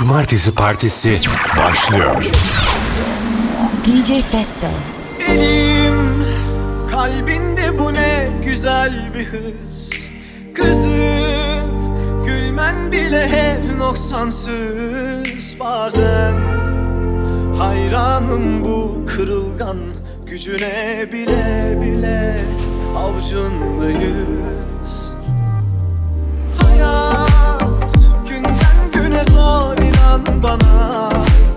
Cumartesi Partisi başlıyor. DJ Festo. Elim kalbinde bu ne güzel bir hız. Kızım gülmen bile hep noksansız bazen. Hayranım bu kırılgan gücüne bile bile avcındayız. Hayat günden güne zor inan bana.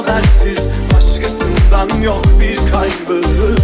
habersiz. Başkasından yok bir kaybı.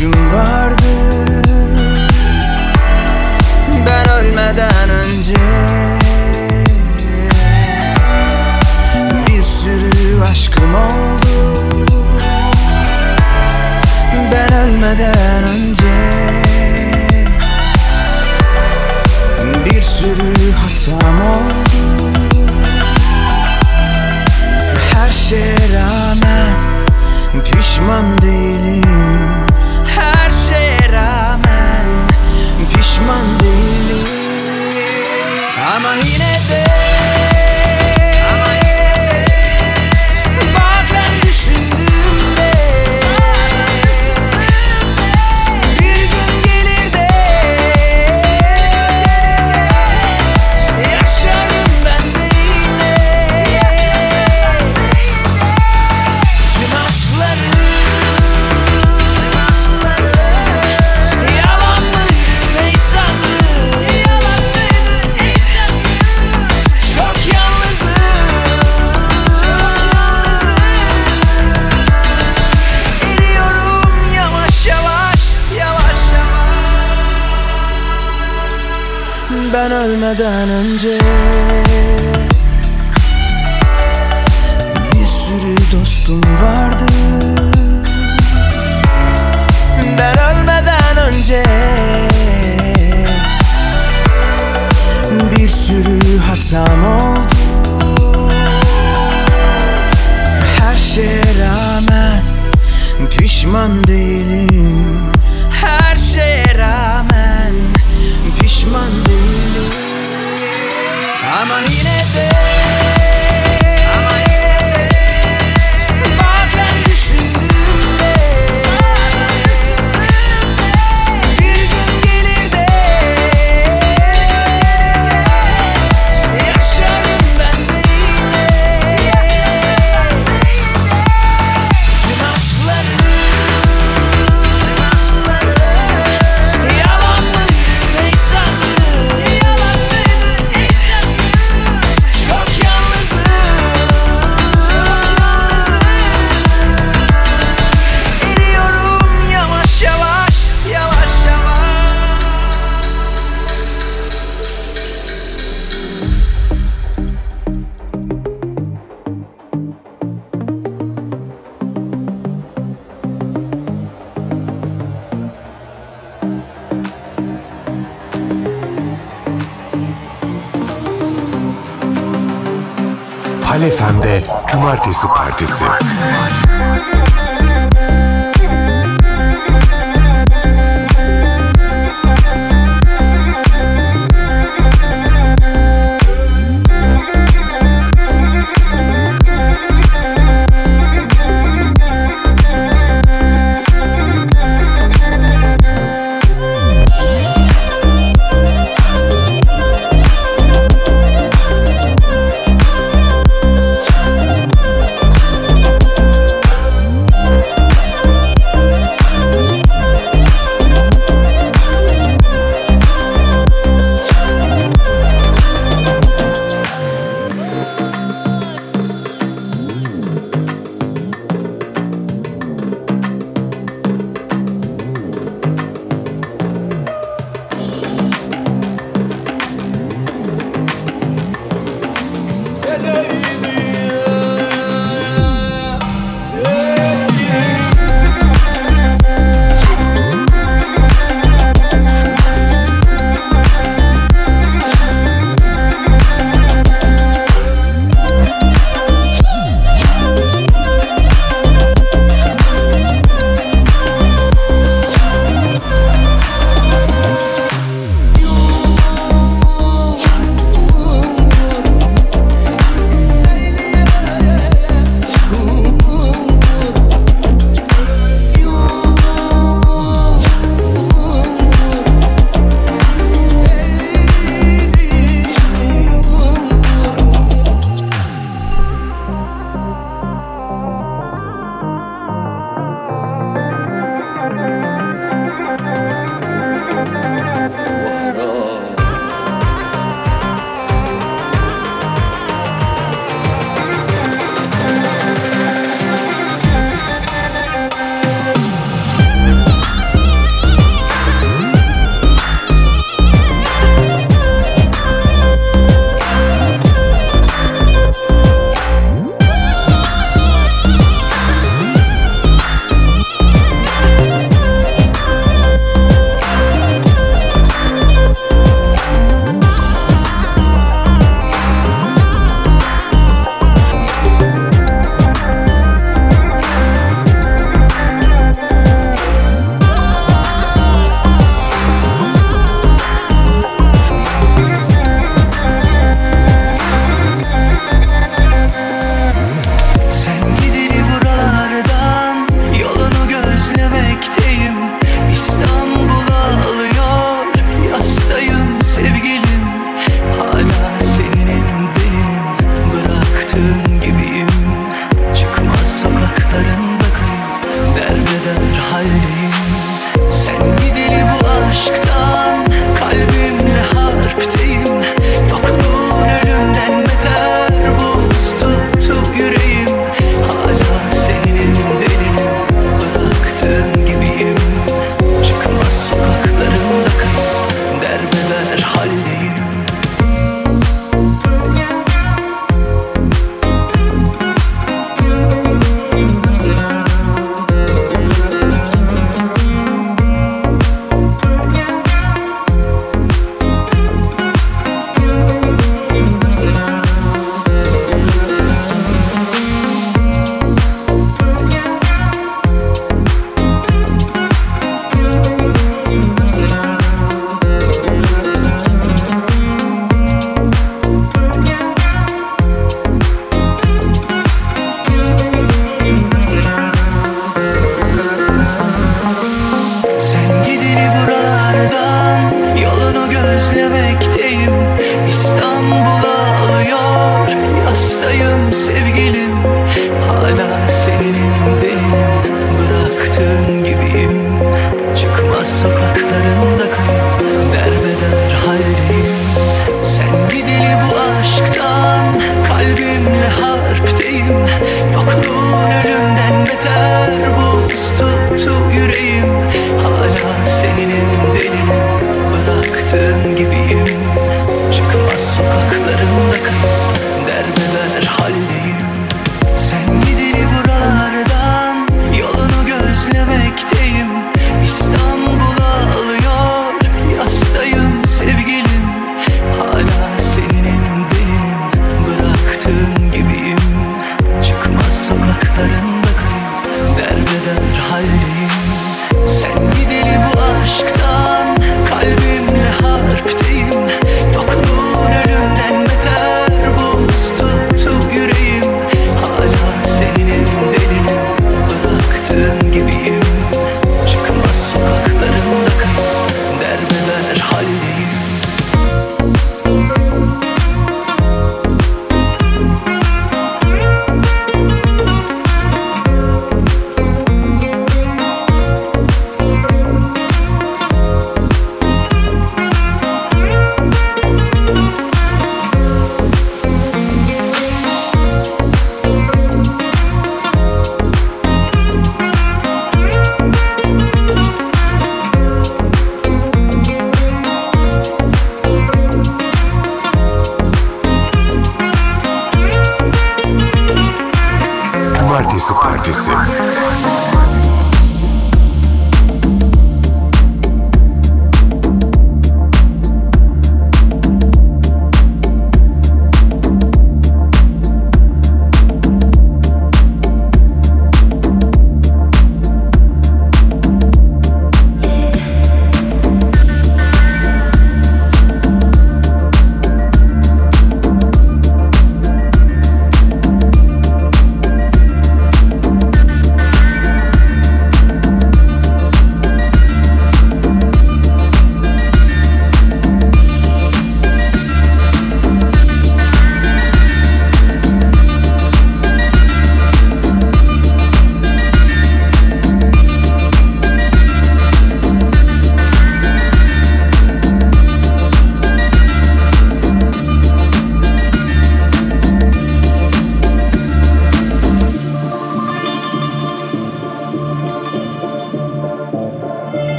Düşün vardı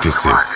Cumartesi Partisi.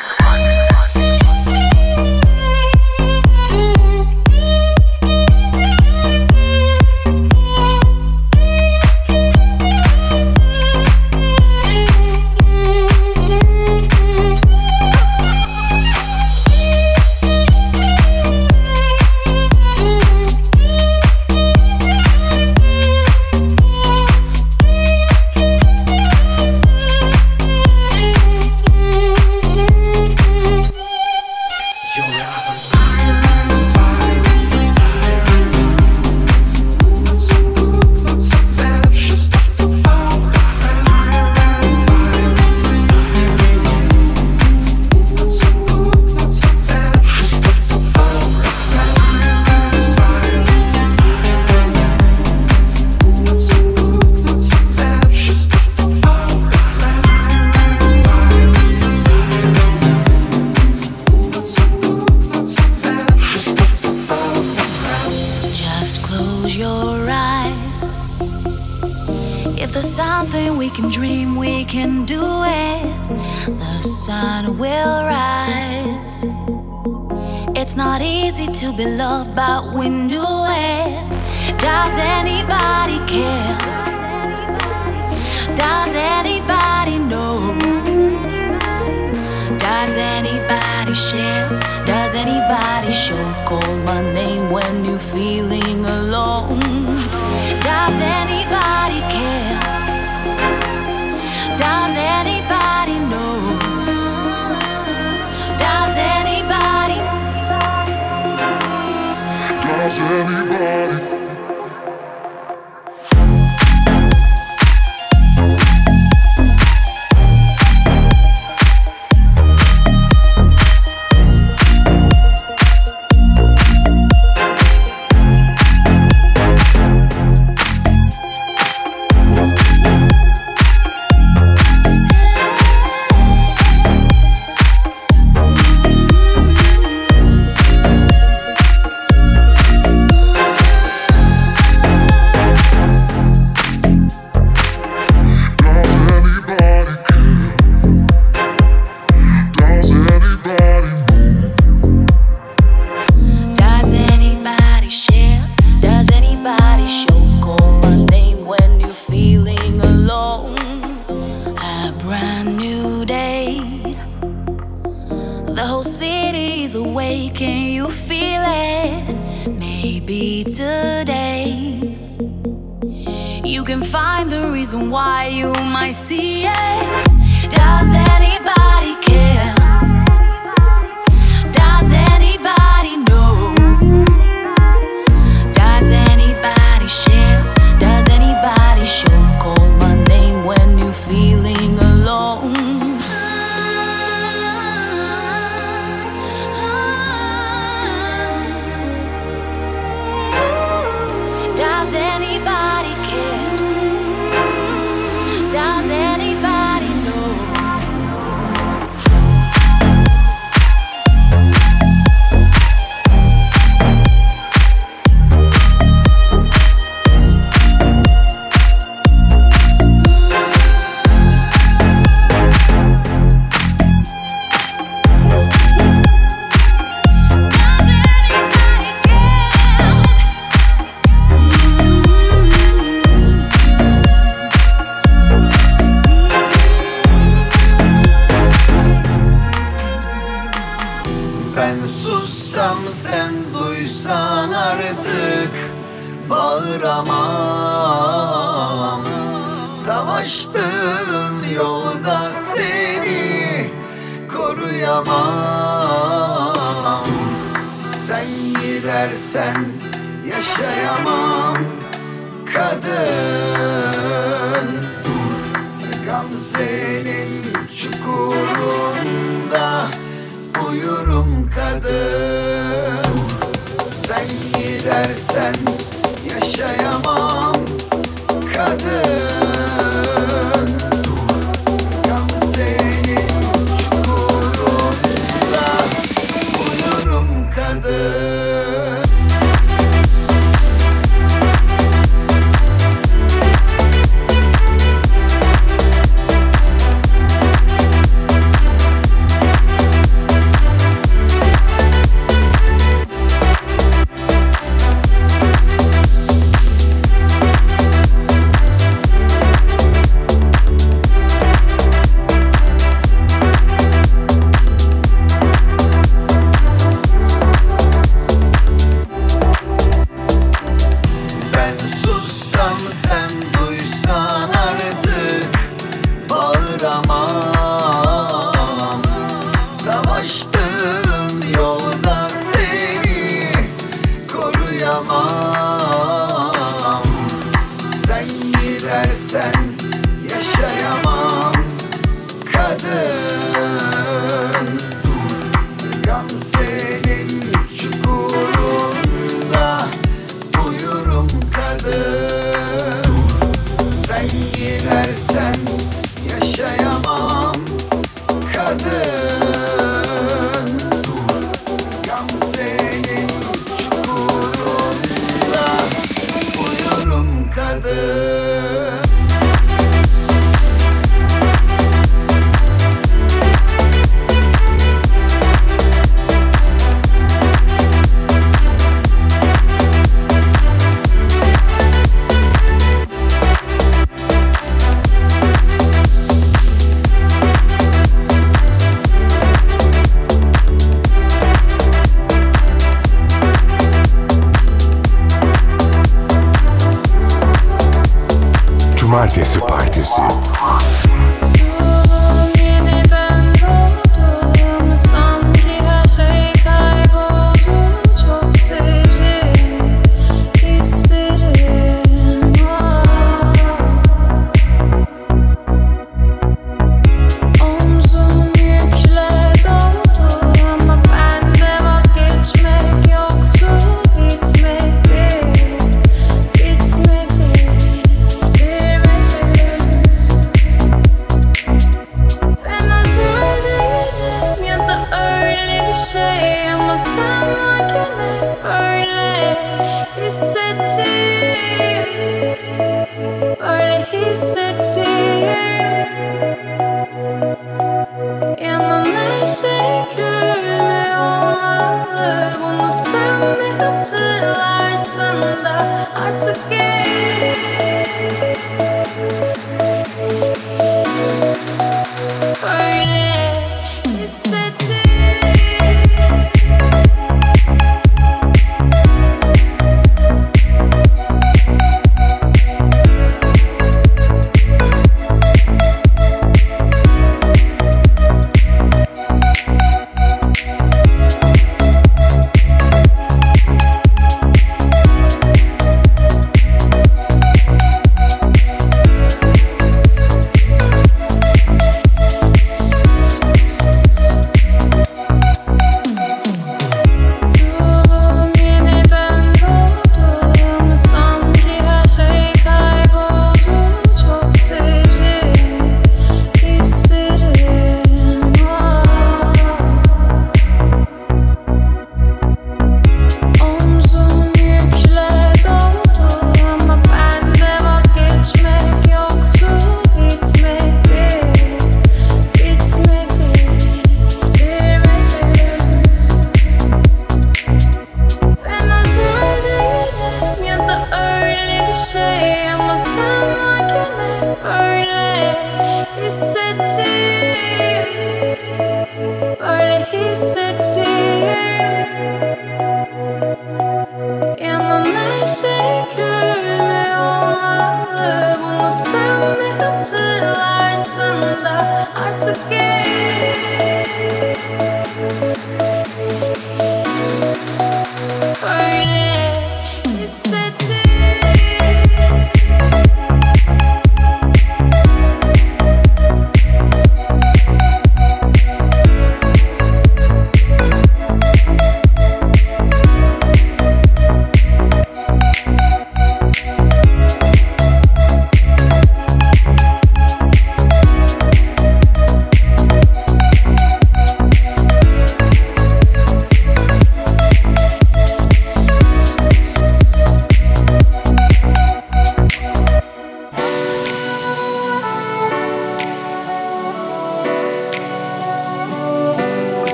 can find the reason why you might see it. Does it Esse participe.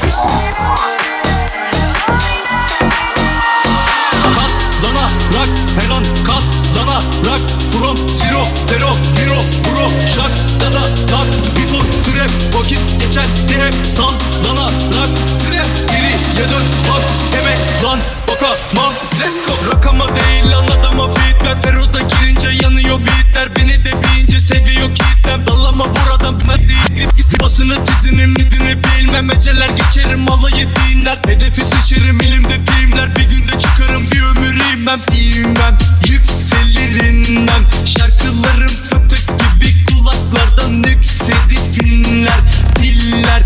Cumartesi Partisi Katlana rak her an katlana rak From zero zero hero bro şak dada tak Before trap vakit geçer de hep sallana rak Trap geriye dön bak emek lan bakamam Let's go. Rakama değil lan adama ver Fero'da girince yanıyor beatler Beni de bilince seviyor kitlem Dallama buradan Ritkisi basını tizinin midini bilmem. Eceler geçerim alayı dinler Hedefi seçerim elimde filmler. Bir günde çıkarım bir ömür inmem İnmem yükselirinmem Şarkılarım fıtık gibi kulaklardan yüksedik dinler Diller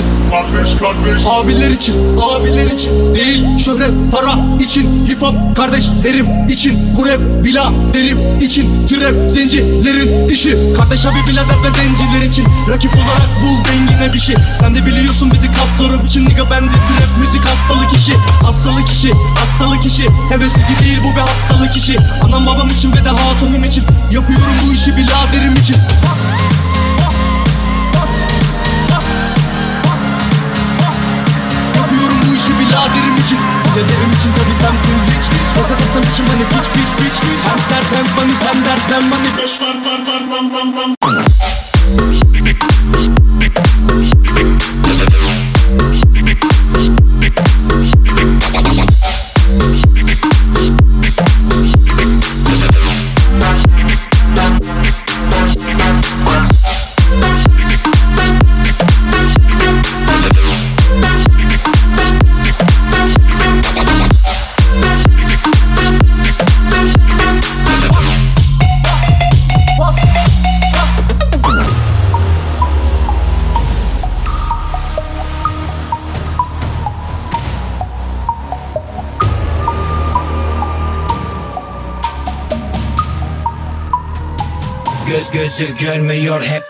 için. Kardeş kardeş. Abiler için, abiler için Değil. Şöhret, para için Hip hop kardeşlerim için. Bu rap biladerim için. Trap zencilerin işi. Kardeş abi birader ve zenciler için. Rakip olarak bul dengine bir şey. Sen de biliyorsun bizi kas sorup için Nigga bende trap müzik hastalık işi. Hastalık işi, hastalık işi. Hevesli değil bu bir hastalık işi. Anam babam için ve de hatunum için. Yapıyorum bu işi biladerim için için. Biraderim için tabi semtin rich Kasa kasam için beni piç piç piç Hem sert hem funny sen dertten bana Beş var var var var var var gözü görmüyor hep pus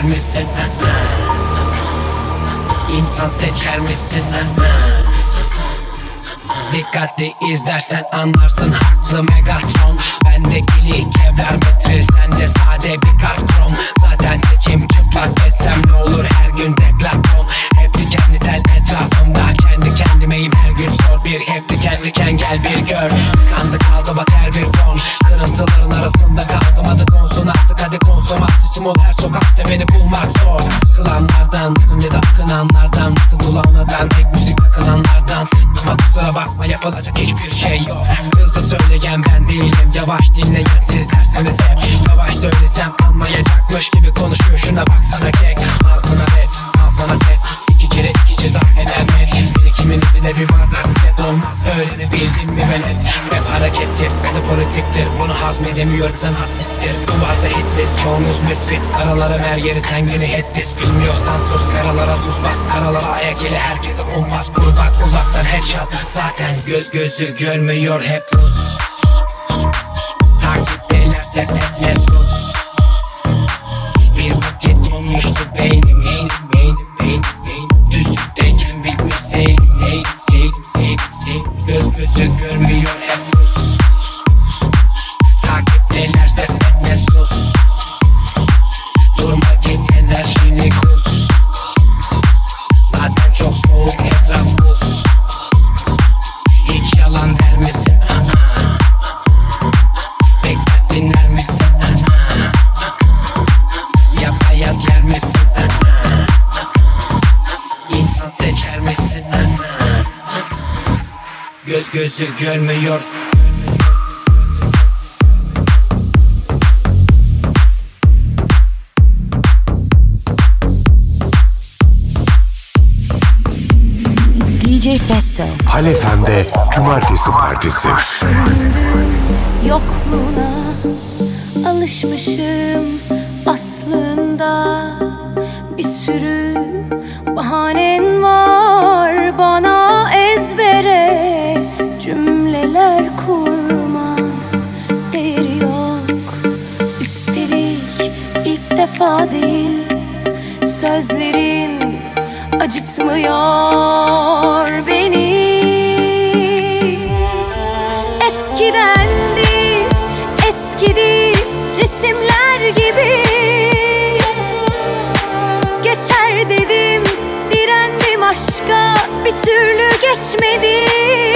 yer misin? İnsan seçer misin? Dikkatli izlersen anlarsın. Haklı Megatron. Bendeki kevlar metre sende sade bir karton. Zaten tekim çıplak desem ne olur? Her gün deklaton dikenli tel etrafımda. Kendi kendimeyim her gün sor bir Hep diken diken gel bir gör. Tıkandı kaldı bak her bir fon Kırıntıların arasında kaldım adı konsun artık hadi konsum. Artistim ol her sokakta beni bulmak zor. Sıkılanlardan ya da akınanlardan mısın Kulağınadan tek müzik takılanlardan Ama kusura bakma yapılacak hiçbir şey yok. Hızlı söyleyen ben değilim. Yavaş dinleyen sizlersiniz hep. Yavaş söylesem anlayacakmış gibi konuşuyor. Şuna baksana kek. Al sana res al sana test İki kere iki ceza önemli Birikimin izine bir bardak bile dolmaz Öğrenebildim mi velet? Rap harekettir de politiktir. Bunu hazmedemiyorsan hatlettir Duvarda hitlist çoğumuz misfit. Karalara her yeri sen yine hitlis Bilmiyorsan sus karalara tuz bas. Karalara ayak ile herkese kumpas Kur bak uzaktan headshot. Zaten göz gözü görmüyor hep pus Takipteler ses etme sus. Bir vakit beynim beynim seyrim Göz gözü görmüyor hep gözü görmüyor DJ Festo. Halefem'de Cumartesi Partisi. Yokluğuna alışmışım aslında Bir sürü bahanen var bana defa değil Sözlerin acıtmıyor beni. Eskidendi, eskidi resimler gibi. Geçer dedim, direndim aşka bir türlü geçmedi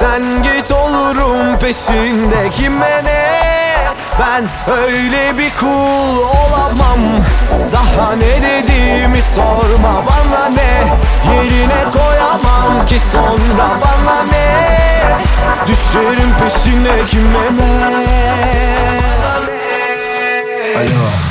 Sen git olurum peşinde kime ne? Ben öyle bir cool olamam. Daha ne dediğimi sorma bana ne? Yerine koyamam ki sonra bana ne? Düşerim peşine kime ne? Alo.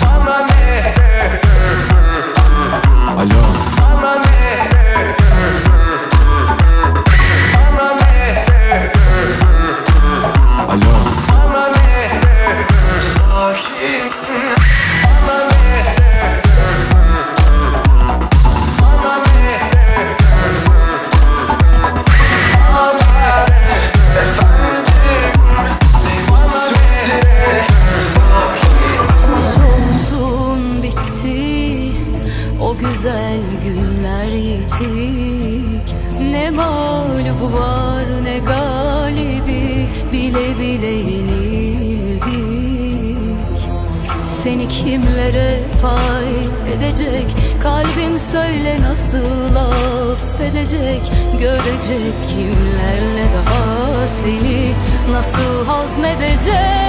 gelecek Görecek kimlerle daha seni Nasıl hazmedecek?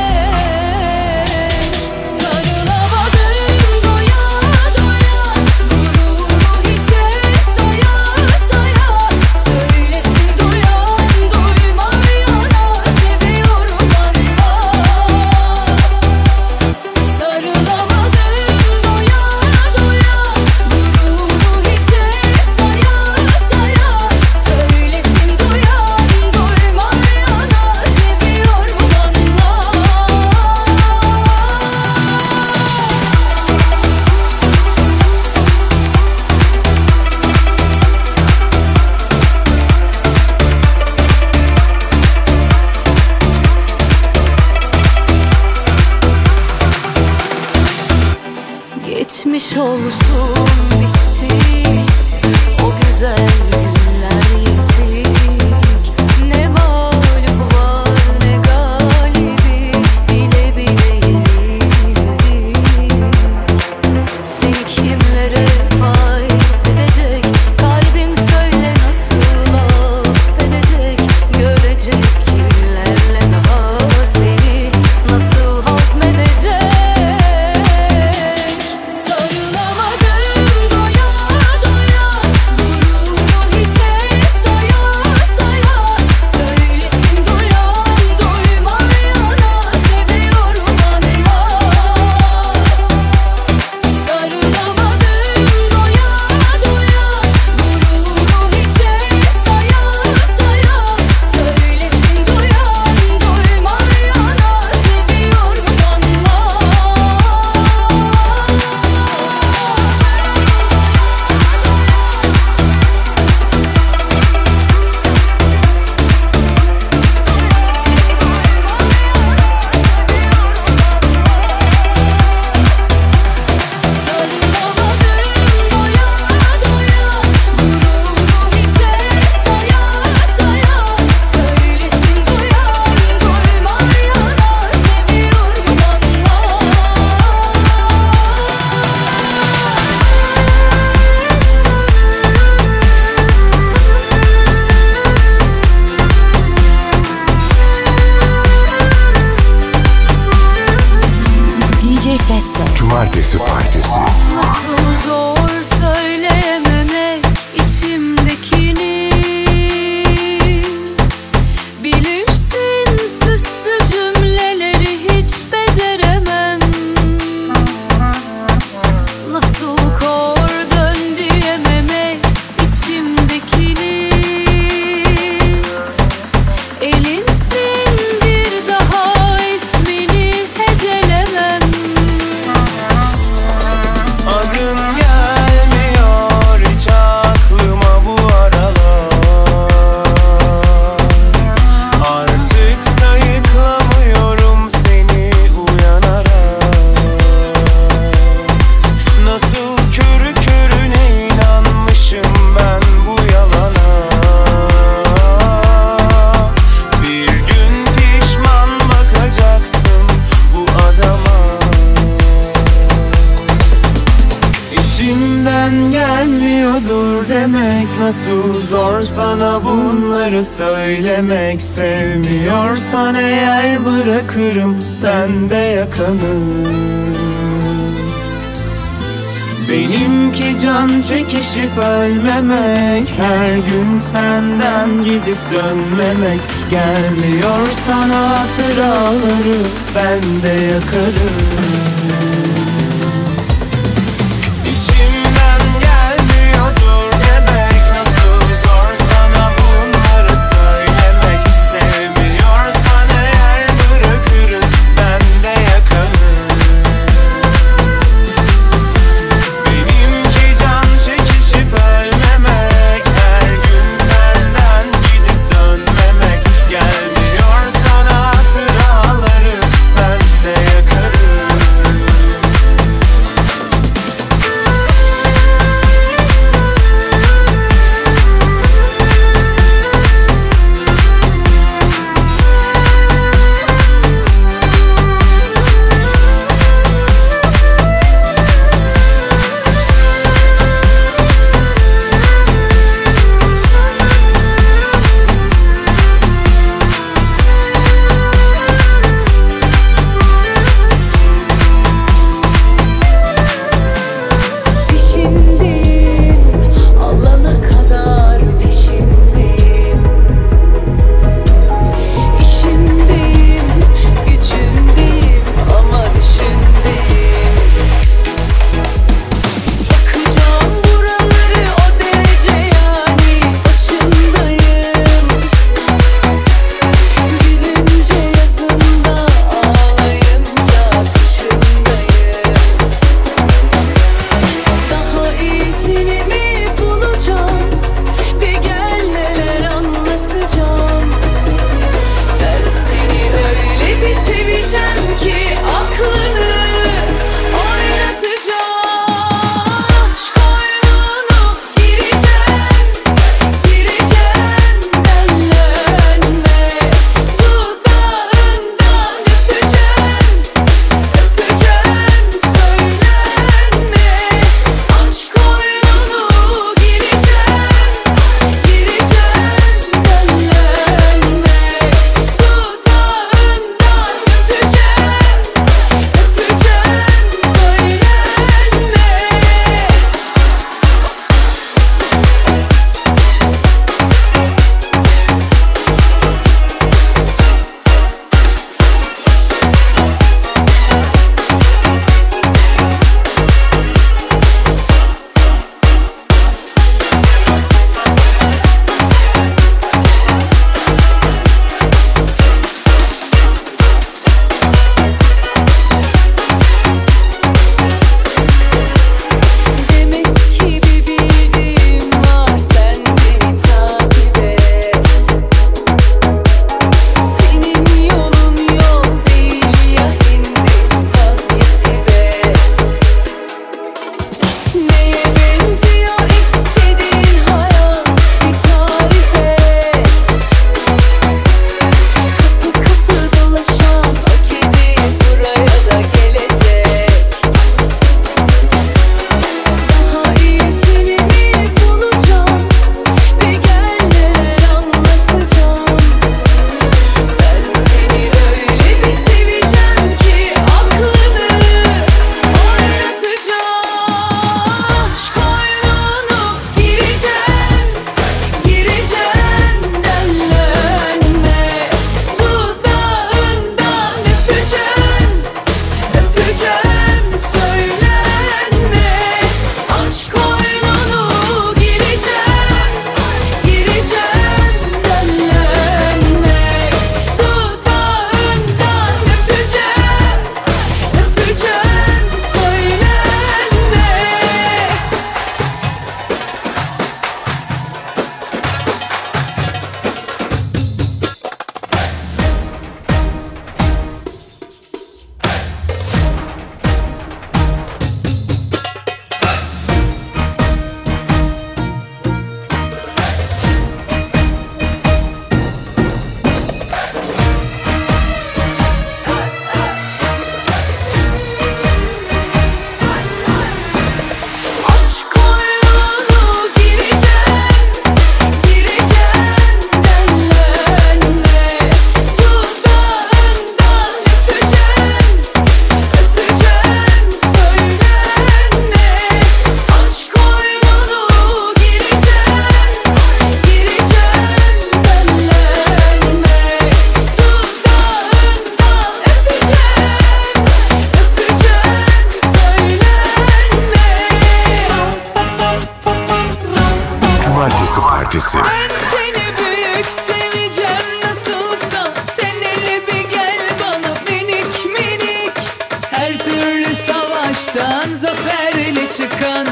时刻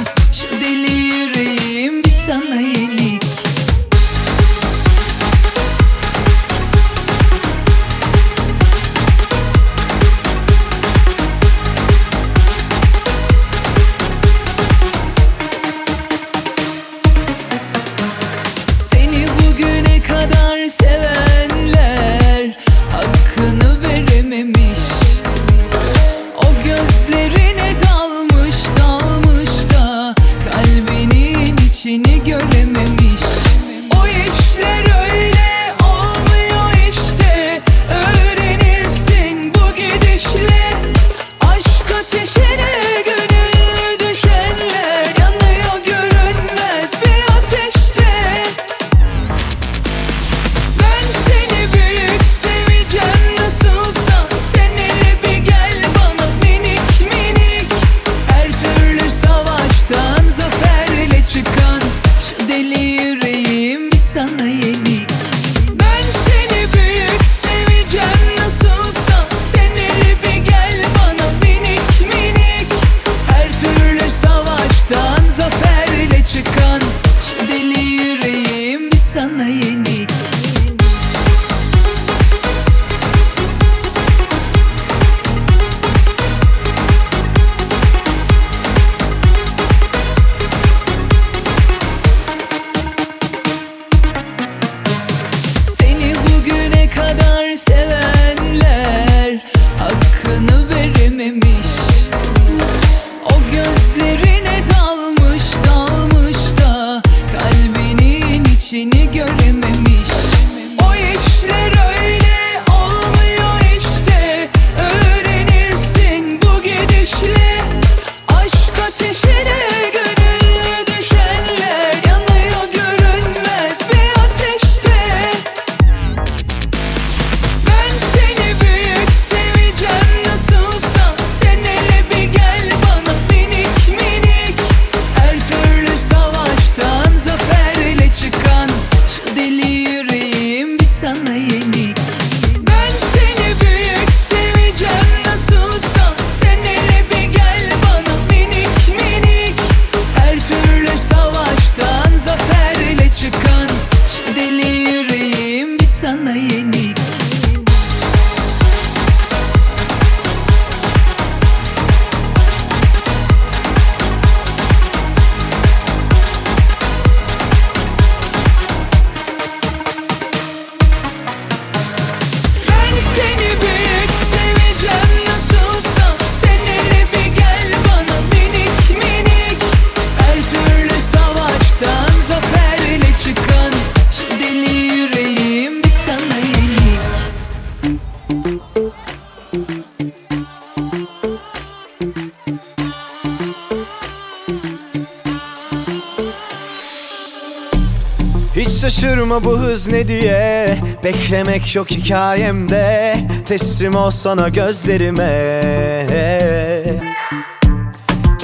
Ne diye? Beklemek yok hikayemde. Teslim olsana gözlerime.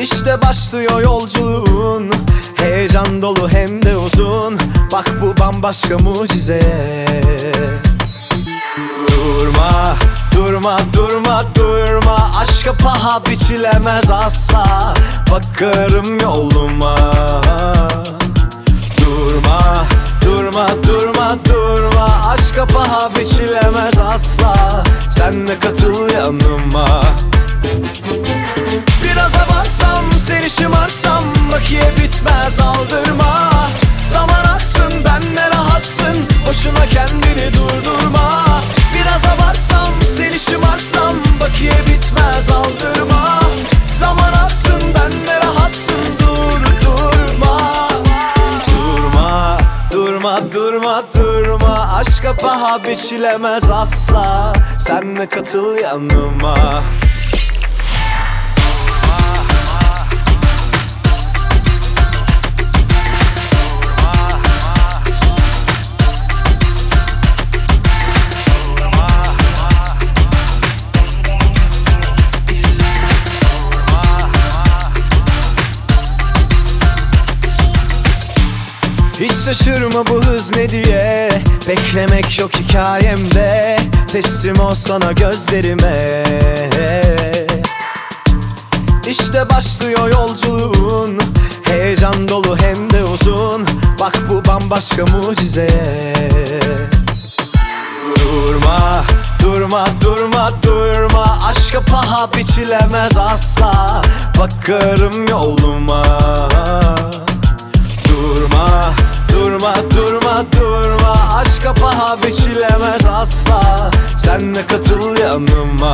İşte başlıyor yolculuğun. Heyecan dolu hem de uzun. Bak bu bambaşka mucize. Durma, durma, durma, durma. Aşka paha biçilemez asla. Bakarım yoluma. Durma, Durma durma durma. Aşka paha biçilemez asla. Sen de katıl yanıma. Biraz abarsam seni şımarsam Bakiye bitmez aldırma. Zaman aksın ben ne rahatsın Boşuna kendini durdurma. Biraz abarsam seni şımarsam Bakiye bitmez aldırma. Zaman aksın ben ne rahatsın dur. Durma durma durma. Aşka paha biçilemez asla. Sen de katıl yanıma. şaşırma bu hız ne diye? Beklemek yok hikayemde. Teslim ol sana gözlerime. İşte başlıyor yolculuğun. Heyecan dolu hem de uzun. Bak bu bambaşka mucizeye Durma, durma, durma, durma. Aşka paha biçilemez asla. Bakarım yoluma. Durma, Durma durma durma. Aşka paha biçilemez asla. Sen de katıl yanıma.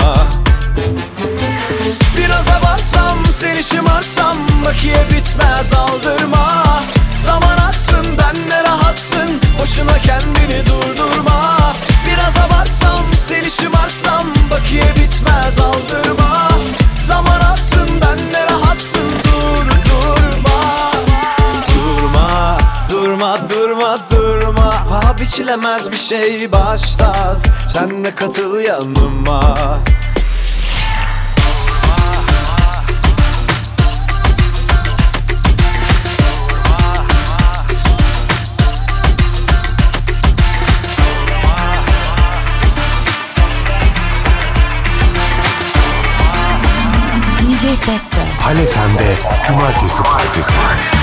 Biraz abarsam seni şımarsam Bakiye bitmez aldırma. Zaman aksın ben de rahatsın Boşuna kendini durdurma. Biraz abarsam seni şımarsam Bakiye bitmez aldırma. Zaman aksın ben de rahatsın Durdurma. Durma durma durma Paha biçilemez bir şey başlat Sen de katıl yanıma DJ Festo. Cumartesi Partisi.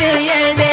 feel you, baby.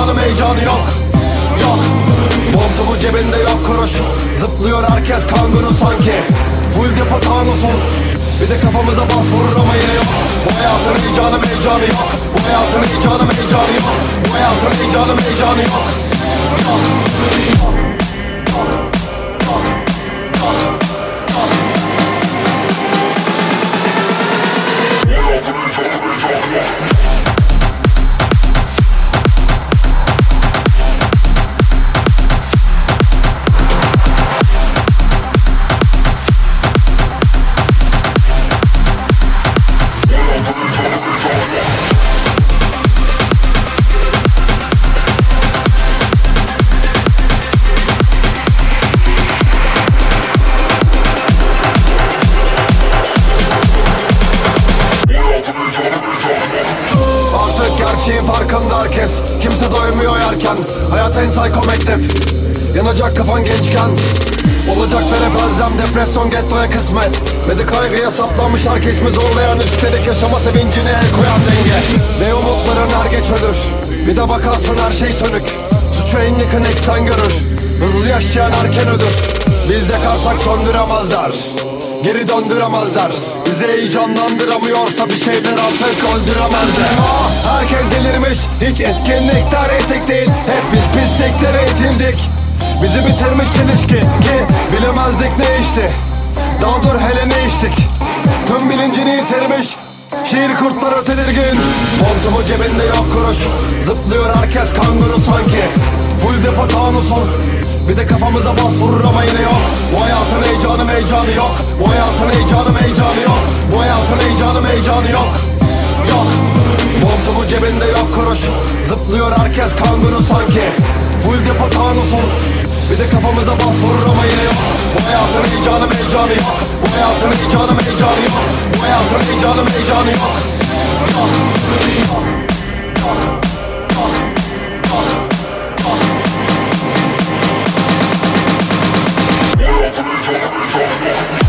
Heyecanı heyecanı yok. Yok. Montumun cebinde yok kuruş. Zıplıyor herkes kanguru sanki. Full depo tanusun. Bir de kafamıza bas vurur ama yine yok. Bu hayatın heyecanı heyecanı yok. Bu hayatın heyecanı heyecanı yok. Bu hayatın heyecanı heyecanı yok. Yok Ve de kaygıya saplanmış herkes zorlayan Üstelik yaşama sevincine el koyan denge. Ve umutların er geç ölür Bir de bakarsın her şey sönük. Suçu en yakın eksen görür Hızlı yaşayan erken ölür Biz yakarsak söndüremezler Geri döndüremezler. Bizi heyecanlandıramıyorsa bir şeyler artık öldüremezler. Ah, Herkes delirmiş Hiç etkinlikler etik değil. Hep biz pisliklere itildik. Bizi bitirmiş ilişki Ki bilemezdik ne içti Daha dur hele ne içtik? Tüm bilincini yitirmiş. Şiir kurtları tedirgin Montumu cebinde yok kuruş. Zıplıyor herkes kanguru sanki. Full depo tanusun bir de kafamıza bas vurur ama yine yok. Bu hayatın heyecanı heyecanı yok. Bu hayatın heyecanı heyecanı yok. Bu hayatın heyecanı heyecanı yok. Yok. Montumun cebinde yok kuruş. Zıplıyor herkes kanguru sanki. Full depo tanusun bir de kafamıza bas vurur ama yine yok Bu hayatın heyecanı heyecanı yok Bu hayatın heyecanı heyecanı yok Bu hayatın heyecanı heyecanı yok Yok, yok, yok. Don't